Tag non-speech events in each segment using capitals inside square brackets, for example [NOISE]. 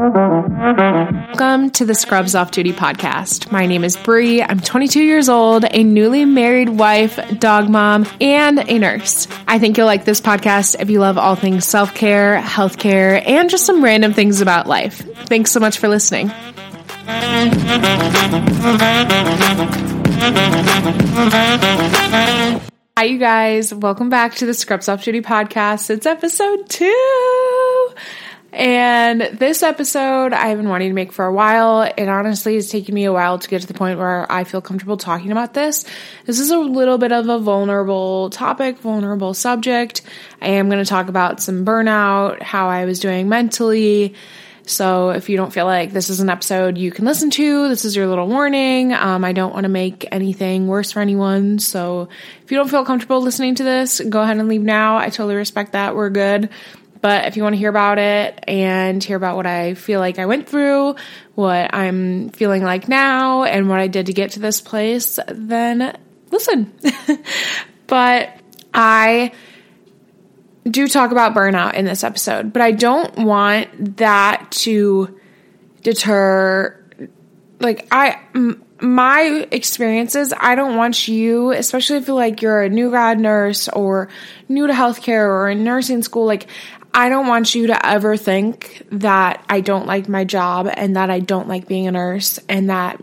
Welcome to the Scrubs Off Duty podcast. My name is Bree. I'm 22 years old, a newly married wife, dog mom, and a nurse. I think you'll like this podcast if you love all things self care, health care, and just some random things about life. Thanks so much for listening. Hi, you guys. Welcome back to the Scrubs Off Duty podcast. It's episode two. And this episode I've been wanting to make for a while. It honestly has taken me a while to get to the point where I feel comfortable talking about this. This is a little bit of a vulnerable topic, vulnerable subject. I am going to talk about some burnout, how I was doing mentally. So if you don't feel like this is an episode you can listen to, this is your little warning. Um, I don't want to make anything worse for anyone. So if you don't feel comfortable listening to this, go ahead and leave now. I totally respect that. We're good. But if you want to hear about it and hear about what I feel like I went through, what I'm feeling like now, and what I did to get to this place, then listen. [LAUGHS] but I do talk about burnout in this episode, but I don't want that to deter like I m- my experiences, I don't want you, especially if you're like you're a new grad nurse or new to healthcare or in nursing school, like I don't want you to ever think that I don't like my job and that I don't like being a nurse and that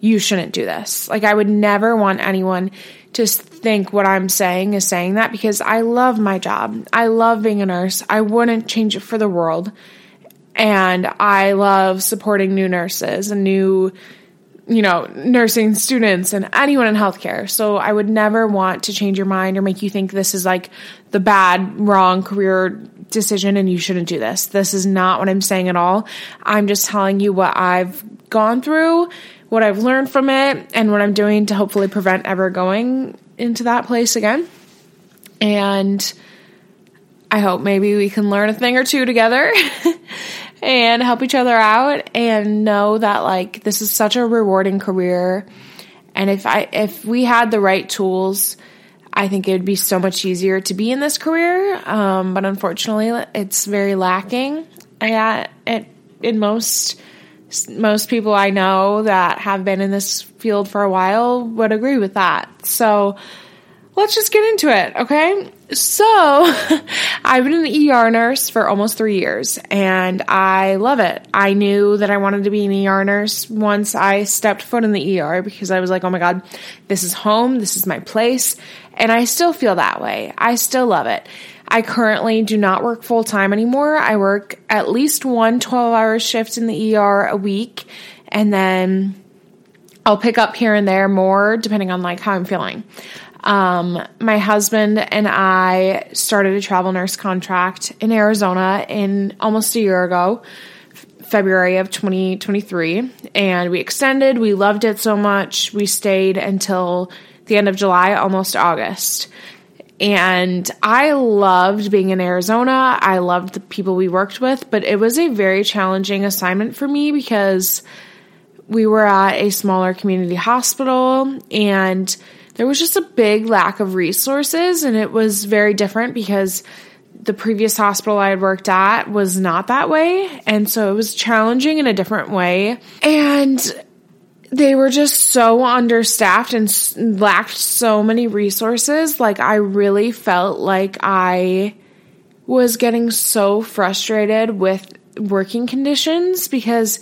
you shouldn't do this. Like, I would never want anyone to think what I'm saying is saying that because I love my job. I love being a nurse. I wouldn't change it for the world. And I love supporting new nurses and new you know, nursing students and anyone in healthcare. So I would never want to change your mind or make you think this is like the bad, wrong career decision and you shouldn't do this. This is not what I'm saying at all. I'm just telling you what I've gone through, what I've learned from it, and what I'm doing to hopefully prevent ever going into that place again. And I hope maybe we can learn a thing or two together [LAUGHS] and help each other out and know that like this is such a rewarding career. And if i if we had the right tools i think it would be so much easier to be in this career. Um, but unfortunately it's very lacking. Yeah it in most most people i know that have been in this field for a while would agree with that. So let's just get into it, okay? So, [LAUGHS] I've been an ER nurse for almost three years and I love it. I knew that I wanted to be an ER nurse once I stepped foot in the ER because I was like, oh my God, this is home, this is my place. And I still feel that way. I still love it. I currently do not work full time anymore. I work at least one 12 hour shift in the ER a week and then I'll pick up here and there more depending on like how I'm feeling. Um, my husband and I started a travel nurse contract in Arizona in almost a year ago, February of 2023, and we extended. We loved it so much. We stayed until the end of July, almost August. And I loved being in Arizona. I loved the people we worked with, but it was a very challenging assignment for me because we were at a smaller community hospital and there was just a big lack of resources and it was very different because the previous hospital I had worked at was not that way. And so it was challenging in a different way. And they were just so understaffed and lacked so many resources. Like, I really felt like I was getting so frustrated with working conditions because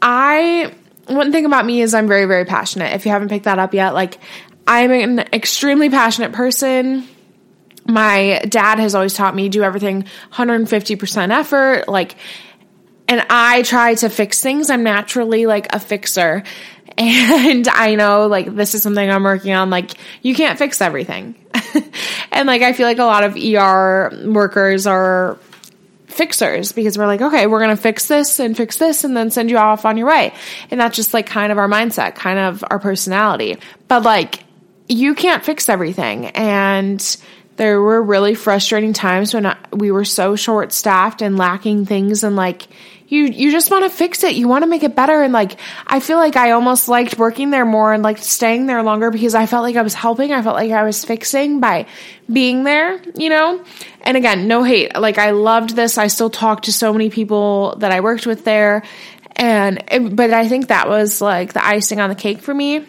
I, one thing about me is I'm very, very passionate. If you haven't picked that up yet, like, I'm an extremely passionate person. My dad has always taught me do everything 150% effort. Like, and I try to fix things. I'm naturally like a fixer. [LAUGHS] And I know like this is something I'm working on. Like, you can't fix everything. [LAUGHS] and like, I feel like a lot of ER workers are fixers because we're like, okay, we're going to fix this and fix this and then send you off on your way. And that's just like kind of our mindset, kind of our personality. But like, you can't fix everything. And there were really frustrating times when we were so short staffed and lacking things and like you you just want to fix it. You want to make it better and like I feel like I almost liked working there more and like staying there longer because I felt like I was helping. I felt like I was fixing by being there, you know? And again, no hate. Like I loved this. I still talk to so many people that I worked with there and but I think that was like the icing on the cake for me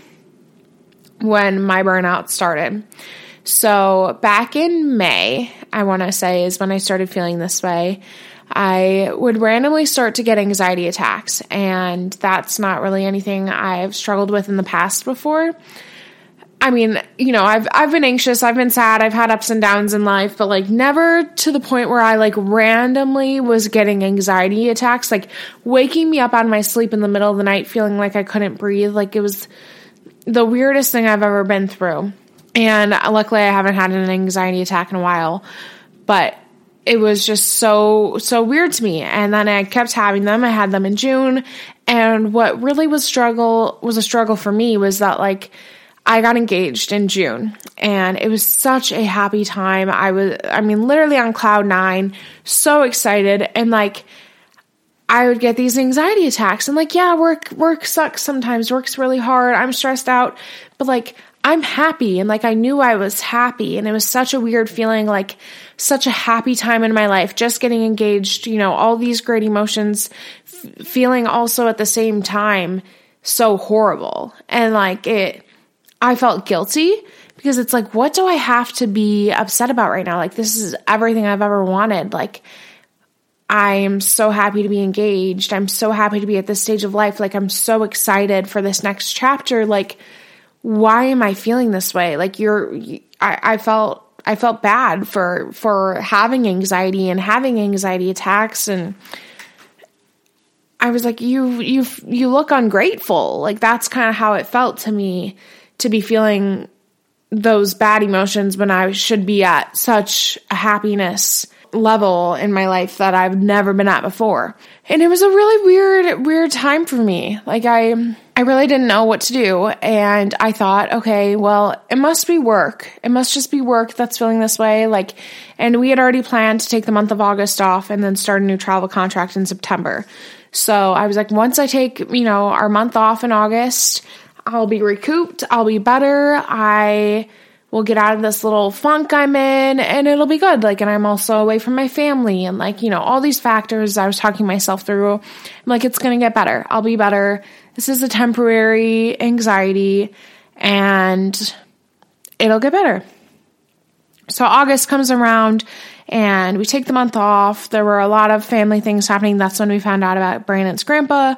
when my burnout started. So back in May, I want to say is when I started feeling this way. I would randomly start to get anxiety attacks, and that's not really anything I've struggled with in the past before. I mean, you know, I've I've been anxious, I've been sad, I've had ups and downs in life, but like never to the point where I like randomly was getting anxiety attacks, like waking me up out of my sleep in the middle of the night feeling like I couldn't breathe, like it was the weirdest thing I've ever been through. And luckily I haven't had an anxiety attack in a while, but it was just so so weird to me. And then i kept having them. I had them in june. And what really was struggle was a struggle for me was that like i got engaged in june. And it was such a happy time. I was i mean literally on cloud nine so excited. And like I would get these anxiety attacks and like, yeah, work, work sucks sometimes. Work's really hard. I'm stressed out, but like, I'm happy. And like, I knew I was happy. And it was such a weird feeling, like such a happy time in my life, just getting engaged, you know, all these great emotions, f- feeling also at the same time so horrible. And like, it, I felt guilty because it's like, what do I have to be upset about right now? Like, this is everything I've ever wanted. Like, I am so happy to be engaged. I'm so happy to be at this stage of life. Like, I'm so excited for this next chapter. Like, why am I feeling this way? Like, you're, I, I felt, I felt bad for, for having anxiety and having anxiety attacks. And I was like, you, you, you look ungrateful. Like, that's kind of how it felt to me to be feeling those bad emotions when I should be at such a happiness level in my life that I've never been at before. And it was a really weird, weird time for me. Like I, I really didn't know what to do. And I thought, okay, well, it must be work. It must just be work that's feeling this way. Like, and we had already planned to take the month of August off and then start a new travel contract in September. So I was like, once I take, you know, our month off in August, I'll be recouped. I'll be better. I, we'll get out of this little funk I'm in and it'll be good. Like, and I'm also away from my family and like, you know, all these factors I was talking myself through. I'm like, it's going to get better. I'll be better. This is a temporary anxiety and it'll get better. So August comes around and we take the month off. There were a lot of family things happening. That's when we found out about Brandon's grandpa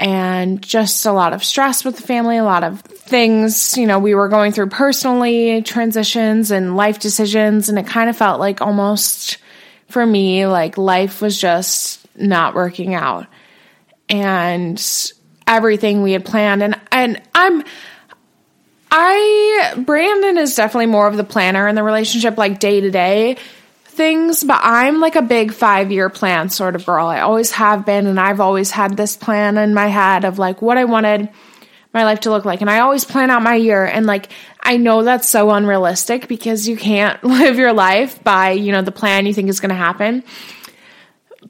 and just a lot of stress with the family, a lot of things, you know, we were going through personally, transitions and life decisions. And it kind of felt like almost for me, like life was just not working out. And everything we had planned. And, and I'm, I, Brandon is definitely more of the planner in the relationship, like day to day things, but I'm like a big five year plan sort of girl. I always have been, and I've always had this plan in my head of like what I wanted my life to look like. And I always plan out my year. And like, I know that's so unrealistic because you can't [LAUGHS] live your life by, you know, the plan you think is going to happen.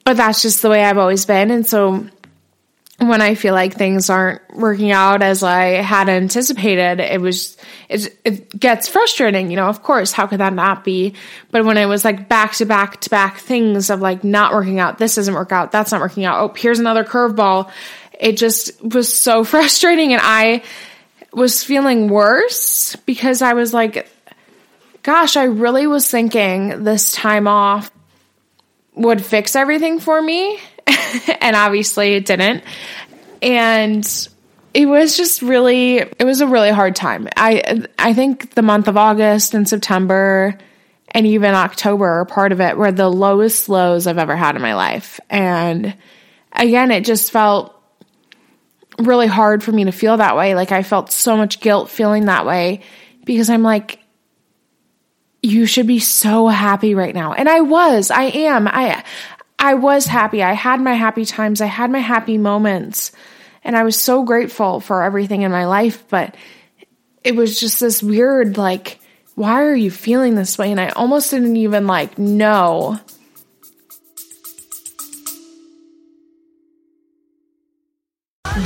But that's just the way I've always been. And so when I feel like things aren't working out as I had anticipated, it was, it, it gets frustrating, you know, of course, how could that not be? But when it was like back to back to back things of like not working out, this doesn't work out, that's not working out, oh, here's another curveball, it just was so [LAUGHS] frustrating. And I was feeling worse because I was like, gosh, I really was thinking this time off would fix everything for me. [LAUGHS] and obviously it didn't. And it was just really it was a really hard time. I I think the month of August and September and even October are part of it were the lowest lows I've ever had in my life. And again, it just felt really hard for me to feel that way. Like I felt so much guilt feeling that way because I'm like you should be so happy right now. And I was, I am. I I was happy. I had my happy times. I had my happy moments. And I was so grateful for everything in my life. But it was just this weird, like, why are you feeling this way? And I almost didn't even like know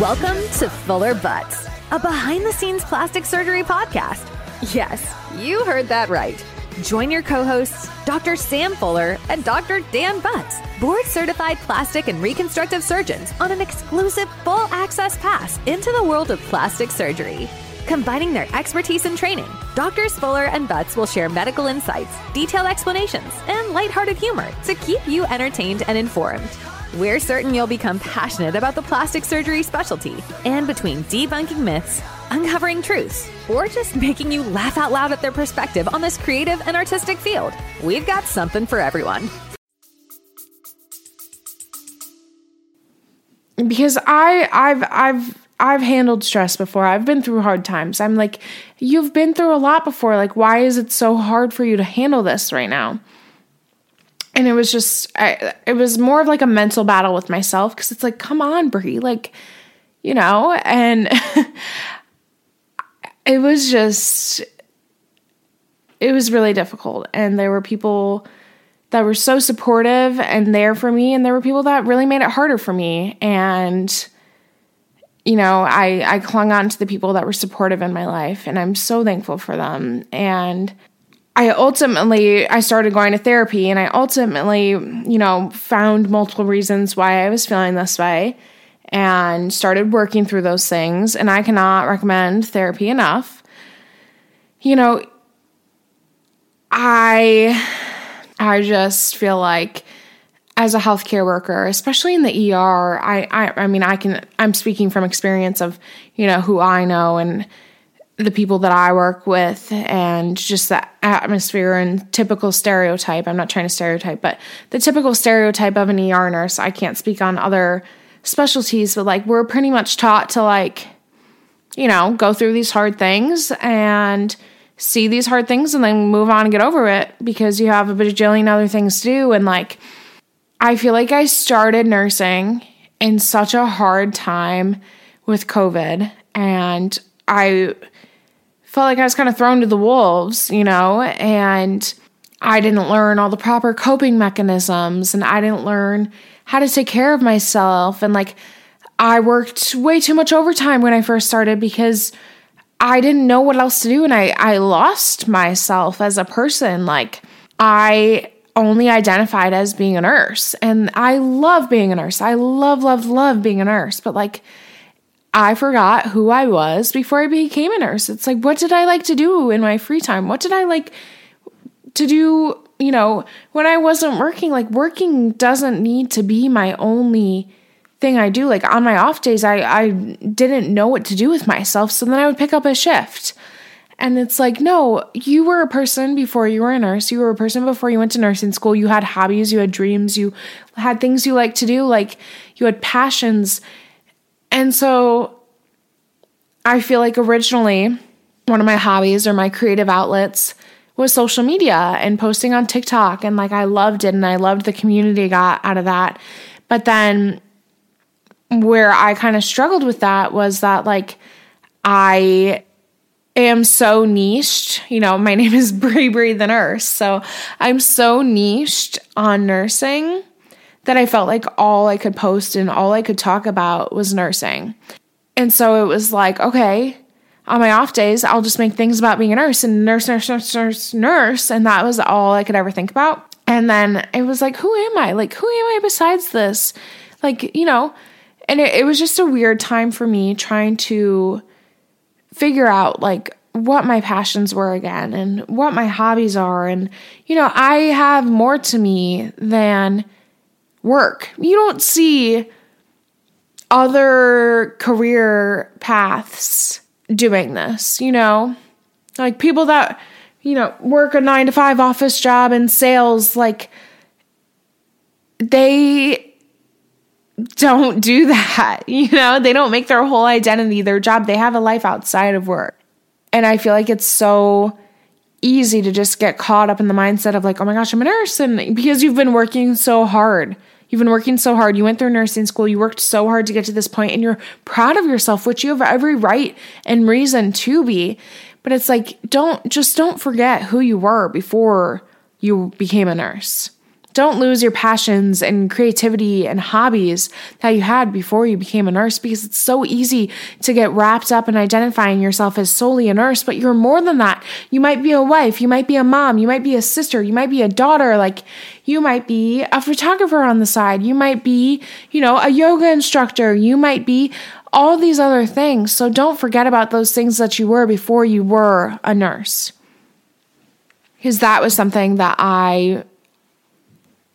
Welcome to Fuller Butts, a behind the scenes plastic surgery podcast. Yes, you heard that right. Join your co hosts, Dr. Sam Fuller and Dr. Dan Butts, board certified plastic and reconstructive surgeons, on an exclusive full access pass into the world of plastic surgery. Combining their expertise and training, Doctors Fuller and Butts will share medical insights, detailed explanations, and lighthearted humor to keep you entertained and informed. We're certain you'll become passionate about the plastic surgery specialty, and between debunking myths, uncovering truths, or just making you laugh out loud at their perspective on this creative and artistic field, we've got something for everyone. Because I I've I've I've handled stress before. I've been through hard times. I'm like, you've been through a lot before. Like, why is it so hard for you to handle this right now? and it was just I, it was more of like a mental battle with myself because it's like come on brie like you know and [LAUGHS] it was just it was really difficult. And there were people that were so supportive and there for me and there were people that really made it harder for me. And you know i i clung on to the people that were supportive in my life and i'm so thankful for them. And I ultimately I started going to therapy and I ultimately, you know, found multiple reasons why I was feeling this way and started working through those things and I cannot recommend therapy enough. You know, I I just feel like as a healthcare worker, especially in the ER, I, I I mean I can I'm speaking from experience of, you know, who I know and the people that I work with and just the atmosphere and typical stereotype. I'm not trying to stereotype, but the typical stereotype of an ER nurse. I can't speak on other specialties, but like we're pretty much taught to like, you know, go through these hard things and see these hard things and then move on and get over it because you have a bajillion other things to do. And like, I feel like I started nursing in such a hard time with COVID and I felt like I was kind of thrown to the wolves, you know, and I didn't learn all the proper coping mechanisms and I didn't learn how to take care of myself. And like, I worked way too much overtime when I first started because I didn't know what else to do and I, I lost myself as a person. Like, I only identified as being a nurse and I love being a nurse. I love, love, love being a nurse, but like, I forgot who I was before I became a nurse. It's like, what did I like to do in my free time? What did I like to do, you know, when I wasn't working? Like, working doesn't need to be my only thing I do. Like, on my off days, I, I didn't know what to do with myself. So then I would pick up a shift. And it's like, no, you were a person before you were a nurse. You were a person before you went to nursing school. You had hobbies, you had dreams, you had things you like to do. Like, you had passions and so I feel like originally one of my hobbies or my creative outlets was social media and posting on TikTok. And like I loved it and I loved the community I got out of that. But then where I kind of struggled with that was that like I am so niched. You know, my [LAUGHS] name is Bri Bri the nurse. So I'm so niched on nursing that I felt like all I could post and all I could talk about was nursing. And so it was like, okay, on my off days, I'll just make things about being a nurse and nurse, nurse, nurse, nurse, nurse. And that was all I could ever think about. And then it was like, who am I? Like, who am I besides this? Like, you know, and it, it was just a weird time for me trying to figure out like what my passions were again and what my hobbies are. And, you know, I have more to me than work. You don't see other career paths doing this, you know? Like people that, you know, work a nine to five office job in sales, like, they don't do [LAUGHS] that, you know? They don't make their whole identity their job. They have a life outside of work. And I feel like it's so easy to just get caught up in the mindset of like, oh my gosh, I'm a nurse. And because you've been working so hard You've been working so hard. You went through nursing school. You worked so hard to get to this point and you're proud of yourself, which you have every right and reason to be. But it's like, don't just don't forget who you were before you became a nurse. Don't lose your passions and creativity and hobbies that you had before you became a nurse because it's so easy to get wrapped up in identifying yourself as solely a nurse, but you're more than that. You might be a wife, you might be a mom, you might be a sister, you might be a daughter, like you might be a photographer on the side, you might be, you know, a yoga instructor, you might be all these other things. So don't forget about those things that you were before you were a nurse. Because that was something that I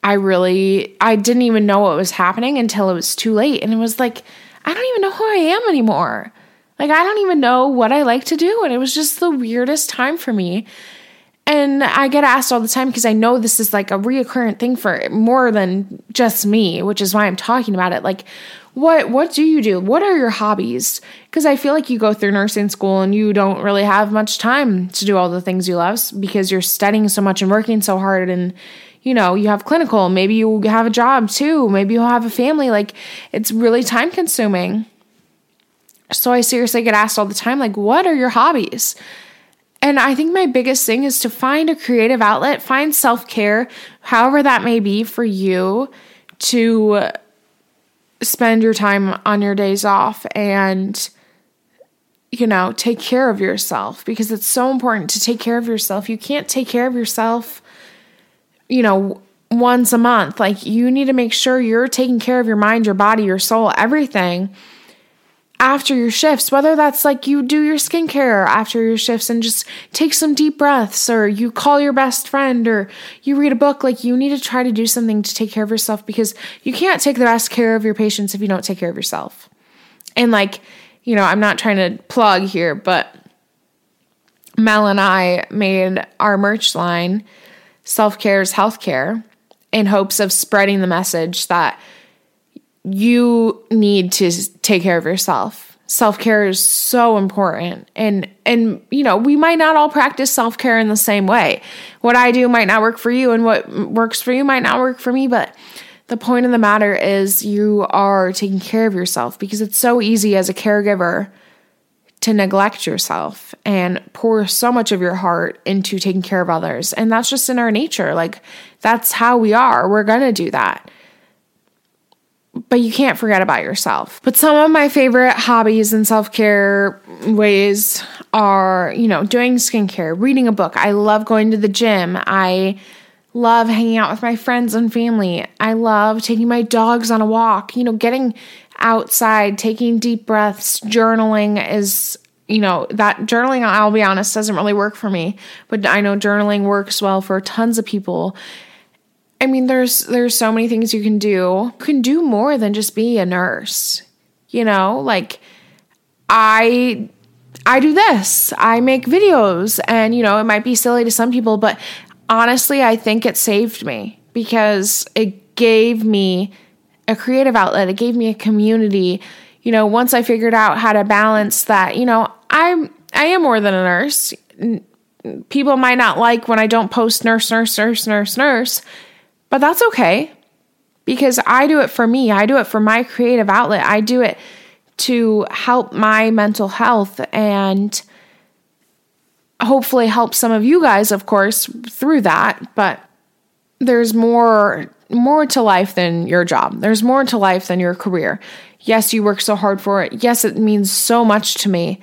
I really I didn't even know what was happening until it was too late and it was like I don't even know who I am anymore. Like I don't even know what I like to do and it was just the weirdest time for me. And I get asked all the time because I know this is like a reoccurrent thing for more than just me, which is why I'm talking about it. Like what what do you do? What are your hobbies? Because I feel like you go through nursing school and you don't really have much time to do all the things you love because you're studying so much and working so hard and you know, you have clinical, maybe you have a job too, maybe you'll have a family. Like it's really time consuming. So I seriously get asked all the time, like, what are your hobbies? And I think my biggest thing is to find a creative outlet, find self care, however that may be for you, to spend your time on your days off and, you know, take care of yourself because it's so important to take care of yourself. You can't take care of yourself you know, once a month. Like you need to make sure you're taking care of your mind, your body, your soul, everything after your shifts, whether that's like you do your skincare after your shifts and just take some deep breaths, or you call your best friend, or you read a book, like you need to try to do something to take care of yourself because you can't take the best care of your patients if you don't take care of yourself. And like, you know, I'm not trying to plug here, but Mel and I made our merch line self care is healthcare in hopes of spreading the message that you need to take care of yourself. Self-care is so important. And and you know, we might not all practice self-care in the same way. What I do might not work for you and what works for you might not work for me, but the point of the matter is you are taking care of yourself because it's so easy as a caregiver to neglect yourself and pour so much of your heart into taking care of others. And that's just in our nature. Like, that's how we are. We're going to do that. But you can't forget about yourself. But some of my favorite hobbies and self care ways are, you know, doing skincare, reading a book. I love going to the gym. I love hanging out with my friends and family. I love taking my dogs on a walk, you know, getting outside, taking deep breaths, journaling is, you know, that journaling, I'll be honest, doesn't really work for me, but I know journaling works well for tons of people. I mean, there's there's so many things you can do. You can do more than just be a nurse. You know, like I I do this. I make videos and you know, it might be silly to some people, but honestly, I think it saved me because it gave me a creative outlet. It gave me a community. You know, once I figured out how to balance that, you know, I'm I am more than a nurse. People might not like when I don't post nurse, nurse, nurse, nurse, nurse, but that's okay because I do it for me. I do it for my creative outlet. I do it to help my mental health and hopefully help some of you guys, of course, through that. But there's more more to life than your job. There's more to life than your career. Yes, you work so hard for it. Yes, it means so much to me.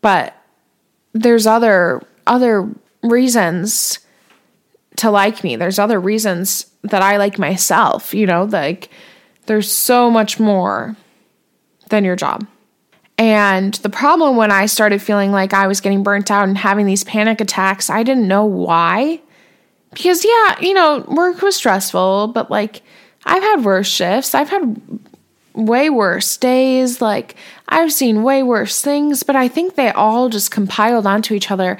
But there's other other reasons to like me. There's other reasons that I like myself, you know, like there's so much more than your job. And the problem when I started feeling like I was getting burnt out and having these panic attacks, I didn't know why. Because, yeah, you know, work was stressful, but like I've had worse shifts. I've had way worse days. Like I've seen way worse things, but I think they all just compiled onto each other.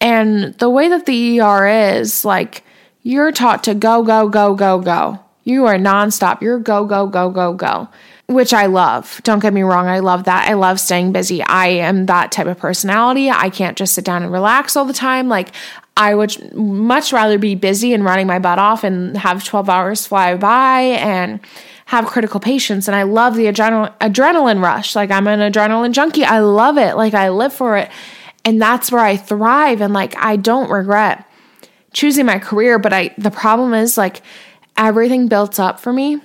And the way that the ER is, like, you're taught to go, go, go, go, go. You are nonstop. You're go, go, go, go, go, which I love. Don't get me wrong. I love that. I love staying busy. I am that type of personality. I can't just sit down and relax all the time. Like, I would much rather be busy and running my butt off and have 12 hours fly by and have critical patients. And I love the adrenal- adrenaline rush. Like I'm an adrenaline junkie. I love it. Like I live for it. And that's where I thrive. And like I don't regret choosing my career. But I, the problem is like everything built up for me.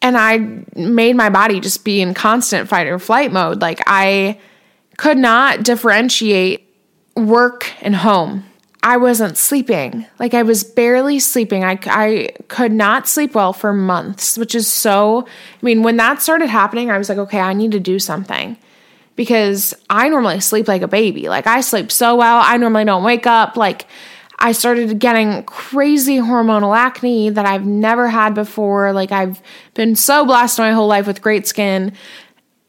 And I made my body just be in constant fight or flight mode. Like I could not differentiate work and home. I wasn't sleeping. Like I was barely sleeping. I, I could not sleep well for months, which is so. I mean, when that started happening, I was like, okay, I need to do something because I normally sleep like a baby. Like I sleep so well. I normally don't wake up. Like I started getting crazy hormonal acne that I've never had before. Like I've been so blessed my whole life with great skin.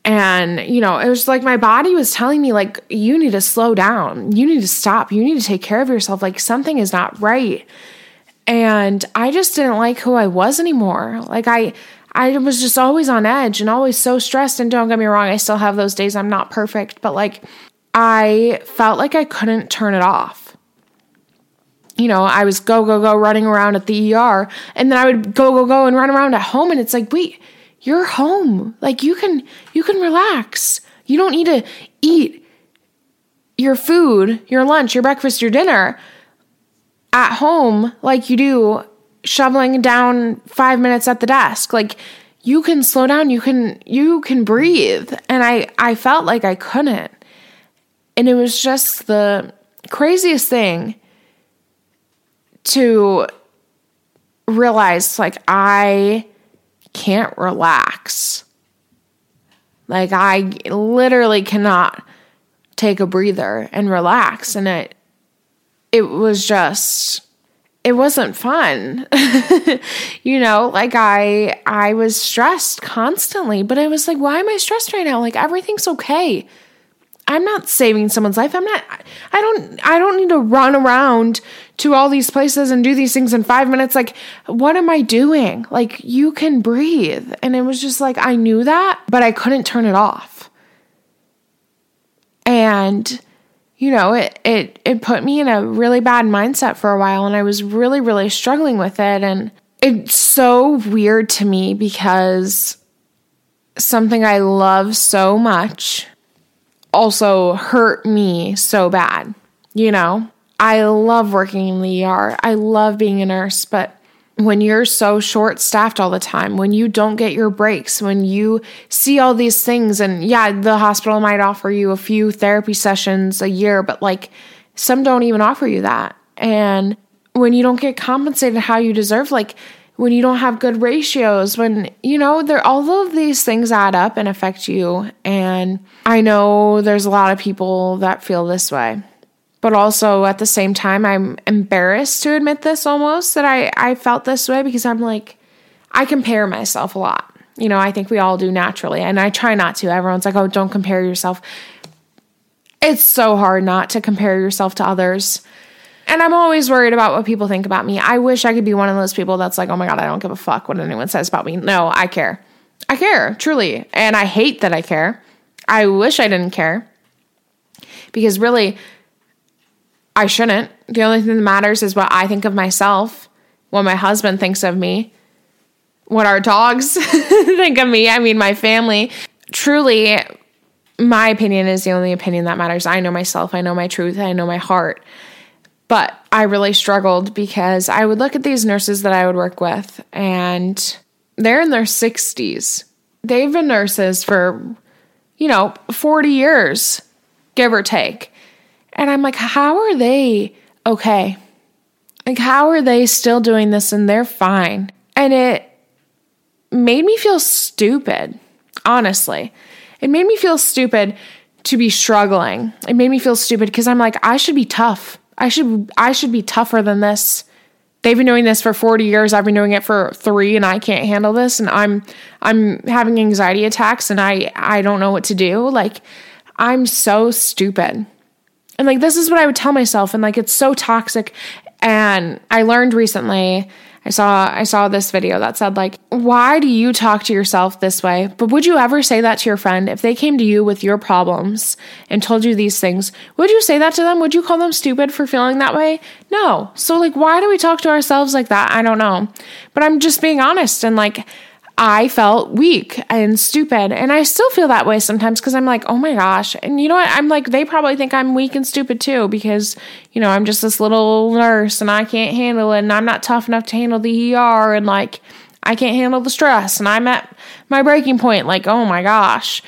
And, you know, it was like my body was telling me, like, you need to slow down. You need to stop. You need to take care of yourself. Like, something is not right. And I just didn't like who I was anymore. Like, I, I was just always on edge and always so stressed. And don't get me wrong, I still have those days. I'm not perfect, but like, I felt like I couldn't turn it off. You know, I was go, go, go running around at the ER, and then I would go, go, go and run around at home. And it's like, wait, you're home. Like you can you can relax. You don't need to eat your food, your lunch, your breakfast, your dinner at home like you do shoveling down 5 minutes at the desk. Like you can slow down, you can you can breathe. And I I felt like I couldn't. And it was just the craziest thing to realize like I can't relax. Like I literally cannot take a breather and relax and it it was just it wasn't fun. [LAUGHS] you know, like I I was stressed constantly, but I was like why am I stressed right now? Like everything's okay. I'm not saving someone's life. I'm not I don't I don't need to run around to all these places and do these things in 5 minutes like what am I doing? Like you can breathe. And it was just like I knew that, but I couldn't turn it off. And you know, it it it put me in a really bad mindset for a while and I was really really struggling with it and it's so weird to me because something I love so much also hurt me so bad. You know, I love working in the ER. I love being a nurse, but when you're so short staffed all the time, when you don't get your breaks, when you see all these things, and yeah, the hospital might offer you a few therapy sessions a year, but like some don't even offer you that. And when you don't get compensated how you deserve, like when you don't have good ratios, when you know, there all of these things add up and affect you. And I know there's a lot of people that feel this way. But also at the same time, I'm embarrassed to admit this almost that I, I felt this way because I'm like, I compare myself a lot. You know, I think we all do naturally. And I try not to. Everyone's like, oh, don't compare yourself. It's so hard not to compare yourself to others. And I'm always worried about what people think about me. I wish I could be one of those people that's like, oh my God, I don't give a fuck what anyone says about me. No, I care. I care, truly. And I hate that I care. I wish I didn't care. Because really, I shouldn't. The only thing that matters is what I think of myself, what my husband thinks of me, what our dogs [LAUGHS] think of me. I mean, my family. Truly, my opinion is the only opinion that matters. I know myself, I know my truth, I know my heart. But I really struggled because I would look at these nurses that I would work with, and they're in their 60s. They've been nurses for, you know, 40 years, give or take. And I'm like, how are they okay? Like, how are they still doing this and they're fine? And it made me feel stupid, honestly. It made me feel stupid to be struggling. It made me feel stupid because I'm like, I should be tough. I should I should be tougher than this. They've been doing this for 40 years. I've been doing it for 3 and I can't handle this and I'm I'm having anxiety attacks and I I don't know what to do. Like I'm so stupid. And like this is what I would tell myself and like it's so toxic and I learned recently I saw I saw this video that said like why do you talk to yourself this way? But would you ever say that to your friend if they came to you with your problems and told you these things? Would you say that to them? Would you call them stupid for feeling that way? No. So like why do we talk to ourselves like that? I don't know. But I'm just being honest and like I felt weak and stupid. And I still feel that way sometimes because I'm like, oh my gosh. And you know what? I'm like, they probably think I'm weak and stupid too because, you know, I'm just this little nurse and I can't handle it and I'm not tough enough to handle the ER and like, I can't handle the stress and I'm at my breaking point. Like, oh my gosh.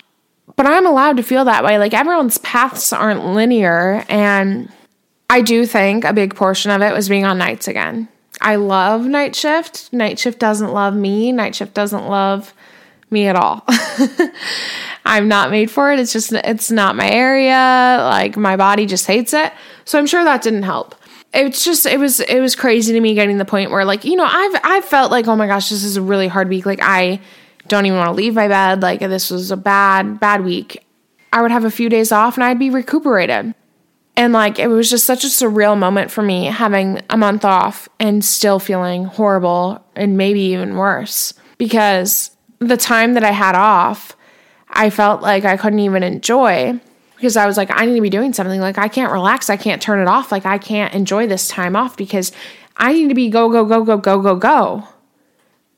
But I'm allowed to feel that way. Like, everyone's paths aren't linear. And I do think a big portion of it was being on nights again. I love night shift. Night shift doesn't love me. Night shift doesn't love me at all. [LAUGHS] I'm not made for it. It's just, it's not my area. Like my body just hates it. So I'm sure that didn't help. It's just, it was, it was crazy to me getting the point where like, you know, I've, I've felt like, oh my gosh, this is a really hard week. Like I don't even want to leave my bed. Like this was a bad, bad week. I would have a few days off and I'd be recuperated. And like it was just such a surreal moment for me having a month off and still feeling horrible and maybe even worse because the time that I had off, I felt like I couldn't even enjoy because I was like, I need to be doing something. Like, I can't relax. I can't turn it off. Like, I can't enjoy this time off because I need to be go, go, go, go, go, go, go.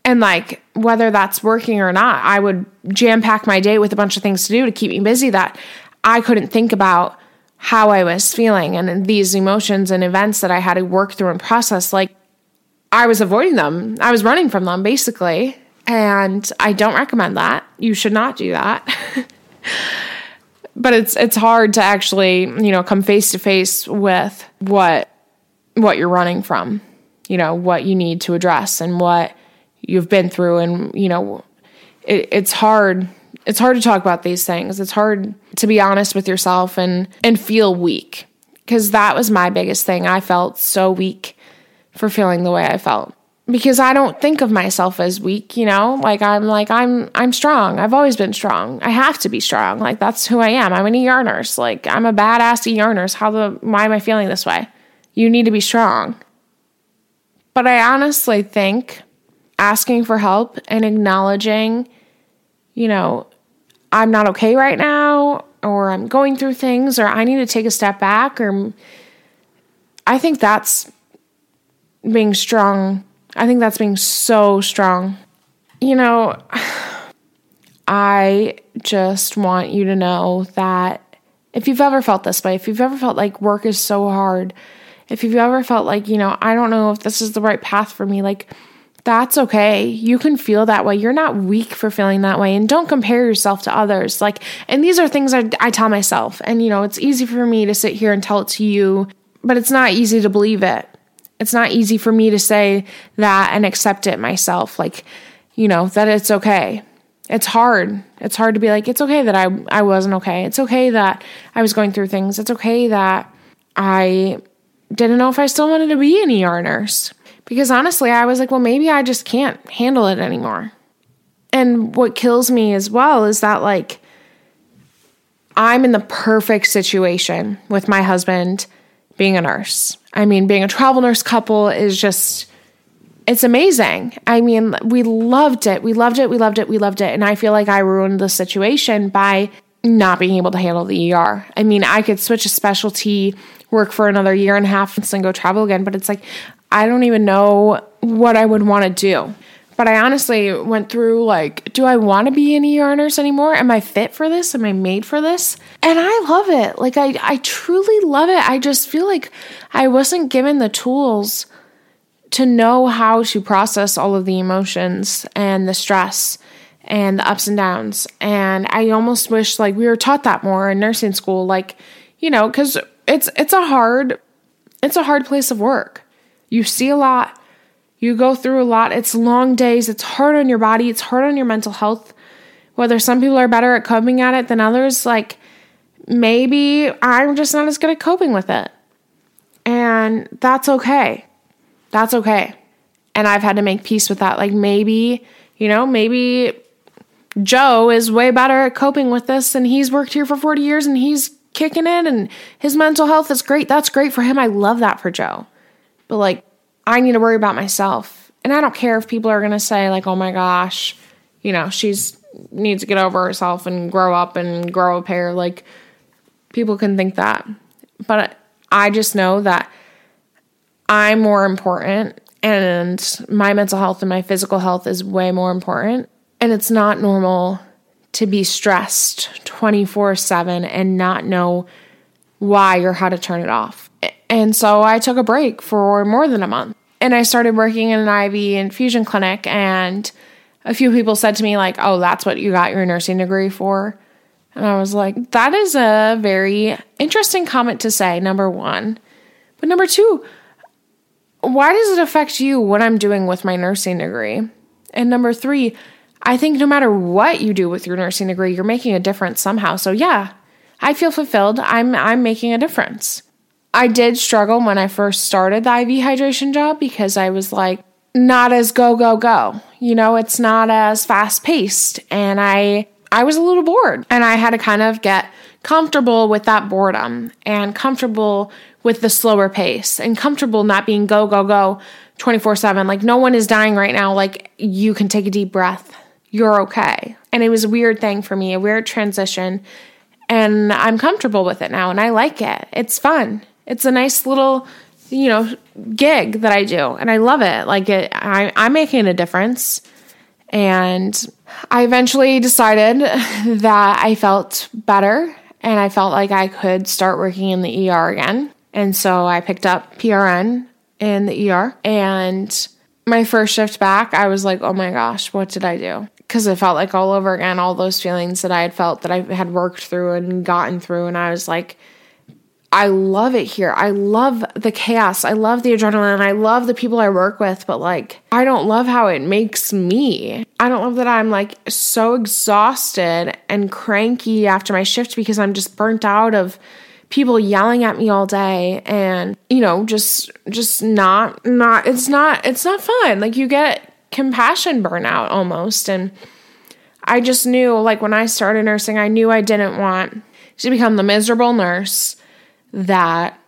And like, whether that's working or not, I would jam pack my day with a bunch of things to do to keep me busy that I couldn't think about how I was feeling and these emotions and events that I had to work through and process. Like, I was avoiding them, I was running from them basically. And I don't recommend that. You should not do that. [LAUGHS] but it's it's hard to actually, you know, come face to face with what what you're running from, you know, what you need to address and what you've been through and, you know, it, it's hard it's hard to talk about these things. It's hard to be honest with yourself and and feel weak because that was my biggest thing. I felt so weak for feeling the way I felt because I don't think of myself as weak, you know? Like I'm like I'm I'm strong. I've always been strong. I have to be strong. Like that's who I am. I'm an ER nurse. Like I'm a badass ER nurse. How the why am I feeling this way? You need to be strong. But I honestly think asking for help and acknowledging, you know, I'm not okay right now, or I'm going through things, or I need to take a step back, or I think that's being strong. I think that's being so strong. You know, I just want you to know that if you've ever felt this way, if you've ever felt like work is so hard, if you've ever felt like, you know, I don't know if this is the right path for me, like, that's okay. You can feel that way. You're not weak for feeling that way. And don't compare yourself to others. Like, and these are things I, I tell myself. And, you know, it's easy for me to sit here and tell it to you, but it's not easy to believe it. It's not easy for me to say that and accept it myself. Like, you know, that it's okay. It's hard. It's hard to be like, it's okay that I, I wasn't okay. It's okay that I was going through things. It's okay that I didn't know if I still wanted to be an ER nurse. Because honestly, I was like, well, maybe I just can't handle it anymore. And what kills me as well is that, like, I'm in the perfect situation with my husband being a nurse. I mean, being a travel nurse couple is just, it's amazing. I mean, we loved it. We loved it. We loved it. We loved it. And I feel like I ruined the situation by not being able to handle the ER. I mean, I could switch a specialty, work for another year and a half, and then go travel again. But it's like, I don't even know what I would want to do. But I honestly went through like, do I want to be an ER nurse anymore? Am I fit for this? Am I made for this? And I love it. Like I I truly love it. I just feel like I wasn't given the tools to know how to process all of the emotions and the stress and the ups and downs. And I almost wish like we were taught that more in nursing school like, you know, cuz it's it's a hard it's a hard place of work. You see a lot, you go through a lot. It's long days, it's hard on your body, it's hard on your mental health. Whether some people are better at coping at it than others, like maybe I'm just not as good at coping with it. And that's okay. That's okay. And I've had to make peace with that. Like maybe, you know, maybe Joe is way better at coping with this and he's worked here for 40 years and he's kicking it and his mental health is great. That's great for him. I love that for Joe. But like, I need to worry about myself. And I don't care if people are going to say, like, oh my gosh, you know, she's needs to get over herself and grow up and grow a pair. Like, people can think that. But I just know that I'm more important and my mental health and my physical health is way more important. And it's not normal to be stressed 24 7 and not know why or how to turn it off. And so I took a break for more than a month. And I started working in an IV infusion clinic. And a few people said to me, like, oh, that's what you got your nursing degree for. And I was like, that is a very interesting comment to say, number one. But number two, why does it affect you what I'm doing with my nursing degree? And number three, I think no matter what you do with your nursing degree, you're making a difference somehow. So yeah, I feel fulfilled. I'm I'm making a difference. I did struggle when I first started the IV hydration job because I was like not as go go go. You know, it's not as fast paced and I I was a little bored and I had to kind of get comfortable with that boredom and comfortable with the slower pace and comfortable not being go, go, go 24 7. Like, no one is dying right now. Like, you can take a deep breath. You're okay. And it was a weird thing for me, a weird transition. And I'm comfortable with it now and I like it. It's fun. It's a nice little, you know, gig that I do. And I love it. Like, it, I, I'm making a difference. And I eventually decided [LAUGHS] that I felt better and I felt like I could start working in the ER again. And so I picked up PRN in the ER. And my first shift back, I was like, oh my gosh, what did I do? Because it felt like all over again, all those feelings that I had felt that I had worked through and gotten through. And I was like, I love it here. I love the chaos. I love the adrenaline. I love the people I work with, but like, I don't love how it makes me. I don't love that I'm like so exhausted and cranky after my shift because I'm just burnt out of people yelling at me all day and you know just just not not it's not it's not fun like you get compassion burnout almost and i just knew like when i started nursing i knew i didn't want to become the miserable nurse that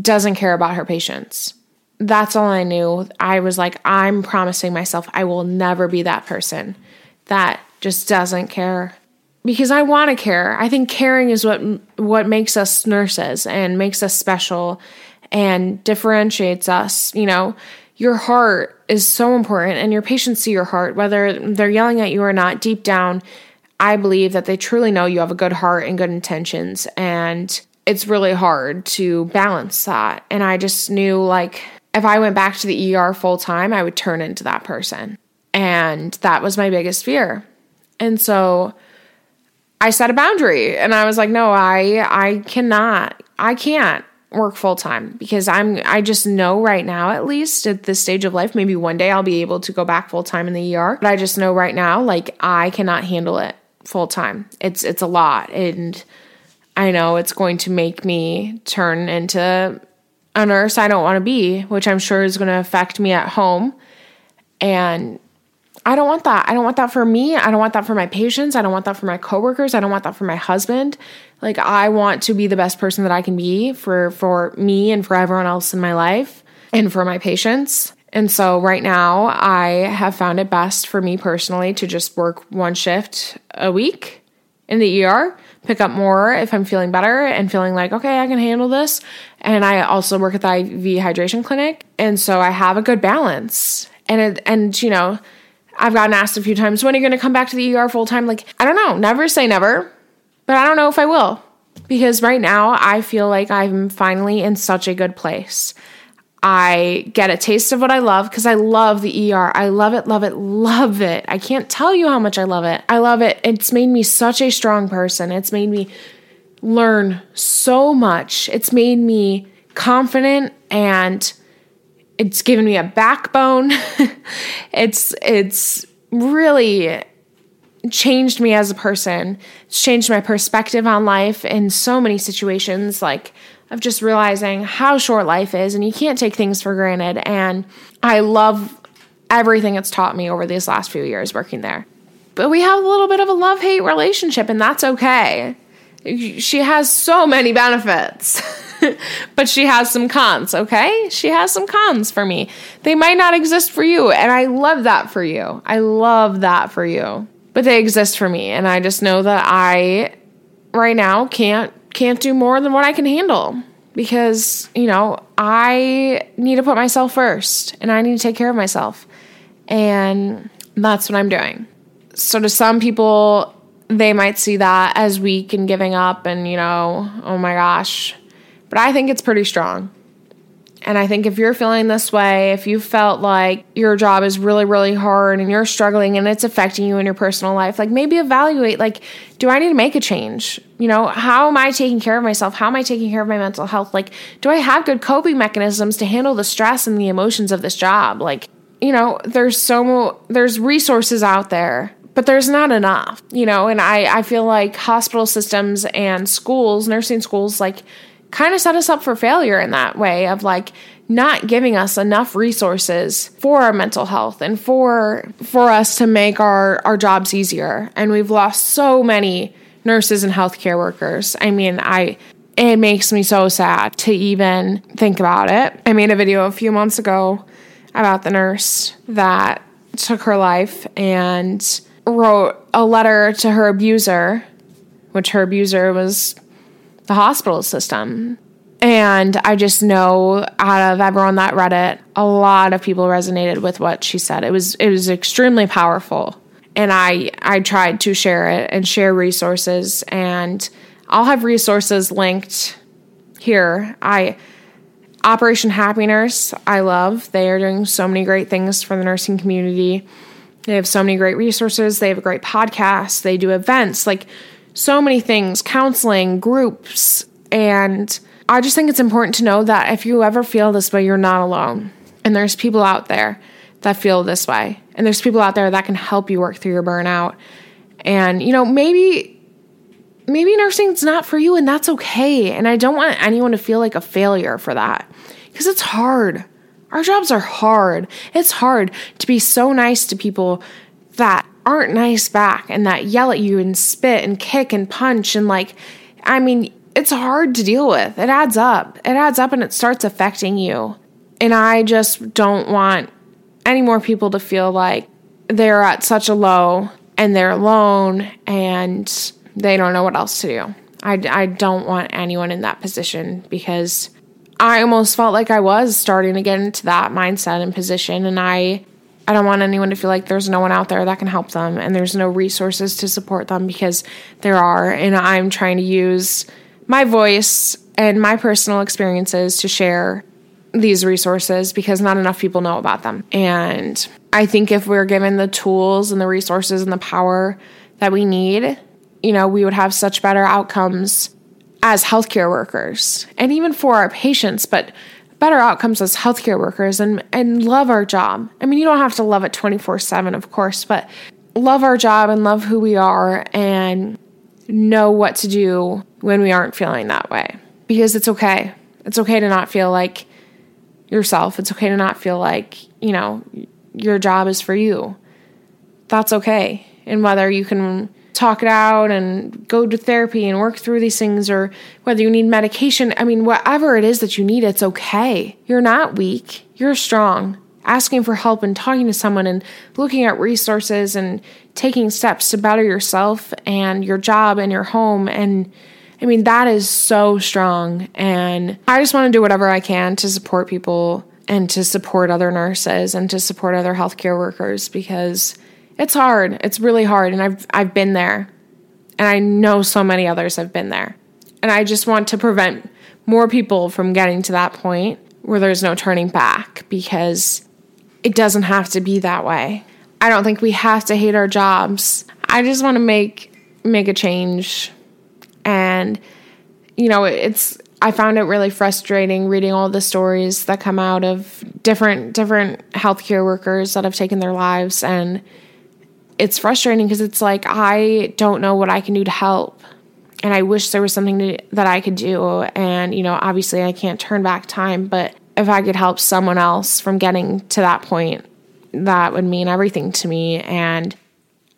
doesn't care about her patients. That's all I knew. I was like, I'm promising myself I will never be that person that just doesn't care because I want to care. I think caring is what what makes us nurses and makes us special and differentiates us, you know. Your heart is so important and your patients see your heart whether they're yelling at you or not deep down. I believe that they truly know you have a good heart and good intentions and it's really hard to balance that. And I just knew like if I went back to the ER full time, I would turn into that person. And that was my biggest fear. And so I set a boundary and I was like, no, I I cannot. I can't work full time because I'm I just know right now at least at this stage of life maybe one day I'll be able to go back full time in the ER but I just know right now like I cannot handle it full time. It's it's a lot and I know it's going to make me turn into a nurse I don't want to be, which I'm sure is going to affect me at home. And I don't want that. I don't want that for me. I don't want that for my patients. I don't want that for my coworkers. I don't want that for my husband. Like I want to be the best person that I can be for for me and for everyone else in my life and for my patients. And so right now I have found it best for me personally to just work one shift a week in the ER pick up more if I'm feeling better and feeling like, okay, I can handle this. And I also work at the IV hydration clinic. And so I have a good balance. And it, and you know, I've gotten asked a few times, when are you going to come back to the ER full time? Like, I don't know. Never say never, but I don't know if I will. Because right now I feel like I'm finally in such a good place. I get a taste of what I love because I love the ER. I love it, love it, love it. I can't tell you how much I love it. I love it. It's made me such a strong person. It's made me learn so much. It's made me confident and it's given me a backbone. [LAUGHS] it's it's really changed me as a person. It's changed my perspective on life in so many situations like of just realizing how short life is and you can't take things for granted. And I love everything it's taught me over these last few years working there. But we have a little bit of a love hate relationship, and that's okay. She has so many benefits, [LAUGHS] [LAUGHS] but she has some cons, okay? She has some cons for me. They might not exist for you, and I love that for you. I love that for you. But they exist for me, and I just know that I right now can't can't do more than what I can handle because, you know, I need to put myself first and I need to take care of myself. And that's what I'm doing. So to some people, they might see that as weak and giving up and, you know, oh my gosh. But I think it's pretty strong. And I think if you're feeling this way, if you felt like your job is really, really hard and you're struggling and it's affecting you in your personal life, like maybe evaluate like, do I need to make a change? You know, how am I taking care of myself? How am I taking care of my mental health? Like, do I have good coping mechanisms to handle the stress and the emotions of this job? Like, you know, there's so there's resources out there but there's not enough, you know, and I, I feel like hospital systems and schools, nursing schools, like kind of set us up for failure in that way of like not giving us enough resources for our mental health and for for us to make our our jobs easier. And we've lost so many nurses and healthcare workers. I mean i it makes me so sad to even think about it. I made a video a few months ago about the nurse that took her life and wrote a letter to her abuser which her abuser was the hospital system. And I just know out of everyone that read it, a lot of people resonated with what she said. It was it was extremely powerful. And I I tried to share it and share resources and I'll have resources linked here. I Operation Happy Nurse, I love. They are doing so many great things for the nursing community. They have so many great resources. They have a great podcast. They do events. Like so many things, counseling, groups, and I just think it's important to know that if you ever feel this way, you're not alone. And there's people out there that feel this way. And there's people out there that can help you work through your burnout. And, you know, maybe maybe nursing's not for you and that's okay. And I don't want anyone to feel like a failure for that. Because it's hard. Our jobs are hard. It's hard to be so nice to people that aren't nice back and that yell at you and spit and kick and punch and like I mean, it's hard to deal with. It adds up. It adds up and it starts affecting you. And I just don't want any more people to feel like they're at such a low and they're alone and they don't know what else to do. I, I don't want anyone in that position because I almost felt like I was starting to get into that mindset and position. And I I don't want anyone to feel like there's no one out there that can help them and there's no resources to support them because there are. And I'm trying to use my voice and my personal experiences to share these resources because not enough people know about them. And I think if we're given the tools and the resources and the power that we need, you know, we would have such better outcomes as healthcare workers and even for our patients. But better outcomes as healthcare workers and, and love our job. I mean, you don't have to love it 24 7, of course, but love our job and love who we are and know what to do when we aren't feeling that way. Because it's okay. It's okay to not feel like yourself. It's okay to not feel like, you know, your job is for you. That's okay. And whether you can talk it out and go to therapy and work through these things or whether you need medication. I mean, whatever it is that you need, it's okay. You're not weak, you're strong. Asking for help and talking to someone and looking at resources and taking steps to better yourself and your job and your home. And I mean, that is so strong. And I just want to do whatever I can to support people and to support other nurses and to support other healthcare workers because it's hard. It's really hard and I've I've been there. And I know so many others have been there. And I just want to prevent more people from getting to that point where there's no turning back because it doesn't have to be that way. I don't think we have to hate our jobs. I just want to make make a change. And you know, it's I found it really frustrating reading all the stories that come out of different different healthcare workers that have taken their lives and it's frustrating because it's like I don't know what I can do to help. And I wish there was something to, that I could do. And, you know, obviously I can't turn back time, but if I could help someone else from getting to that point, that would mean everything to me. And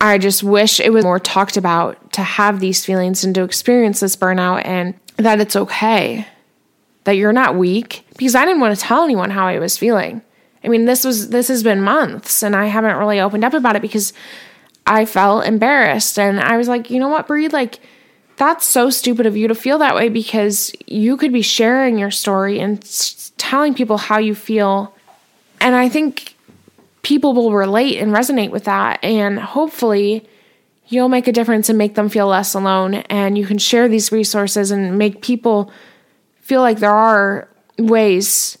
I just wish it was more talked about to have these feelings and to experience this burnout and that it's okay, that you're not weak. Because I didn't want to tell anyone how I was feeling. I mean, this was this has been months and I haven't really opened up about it because I felt embarrassed and I was like, "You know what, Bri, like that's so stupid of you to feel that way because you could be sharing your story and telling people how you feel." And I think people will relate and resonate with that. And hopefully, you'll make a difference and make them feel less alone. And you can share these resources and make people feel like there are ways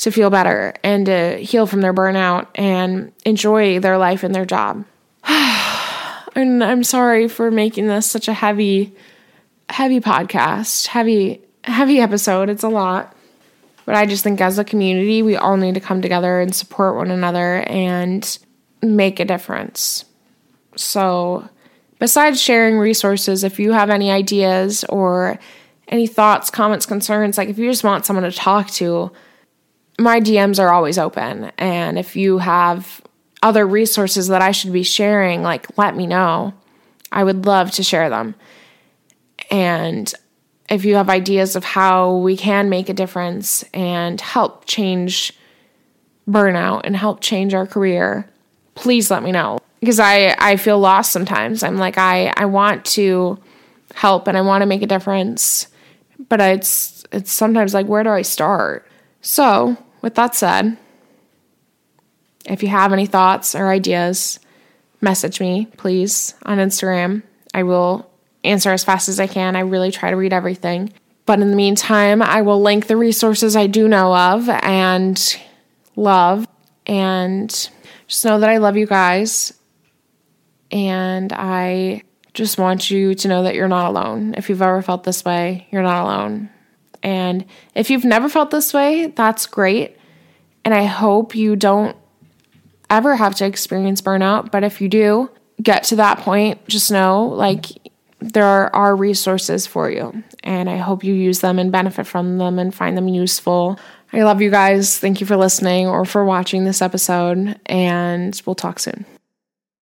to feel better and to heal from their burnout and enjoy their life and their job. [SIGHS] and I'm sorry for making this such a heavy, heavy podcast, heavy, heavy episode. It's a lot. But I just think as a community, we all need to come together and support one another and make a difference. So, besides sharing resources, if you have any ideas or any thoughts, comments, concerns, like if you just want someone to talk to, my DMs are always open. And if you have other resources that I should be sharing, like let me know. I would love to share them. And if you have ideas of how we can make a difference and help change burnout and help change our career, please let me know. Because I, I feel lost sometimes. I'm like, I, I want to help and I want to make a difference, but it's it's sometimes like where do I start? So, with that said, if you have any thoughts or ideas, message me, please, on Instagram. I will answer as fast as I can. I really try to read everything. But in the meantime, I will link the resources I do know of and love. And just know that I love you guys. And I just want you to know that you're not alone. If you've ever felt this way, you're not alone. And if you've never felt this way, that's great. And I hope you don't ever have to experience burnout. But if you do get to that point, just know like there are resources for you. And I hope you use them and benefit from them and find them useful. I love you guys. Thank you for listening or for watching this episode. And we'll talk soon.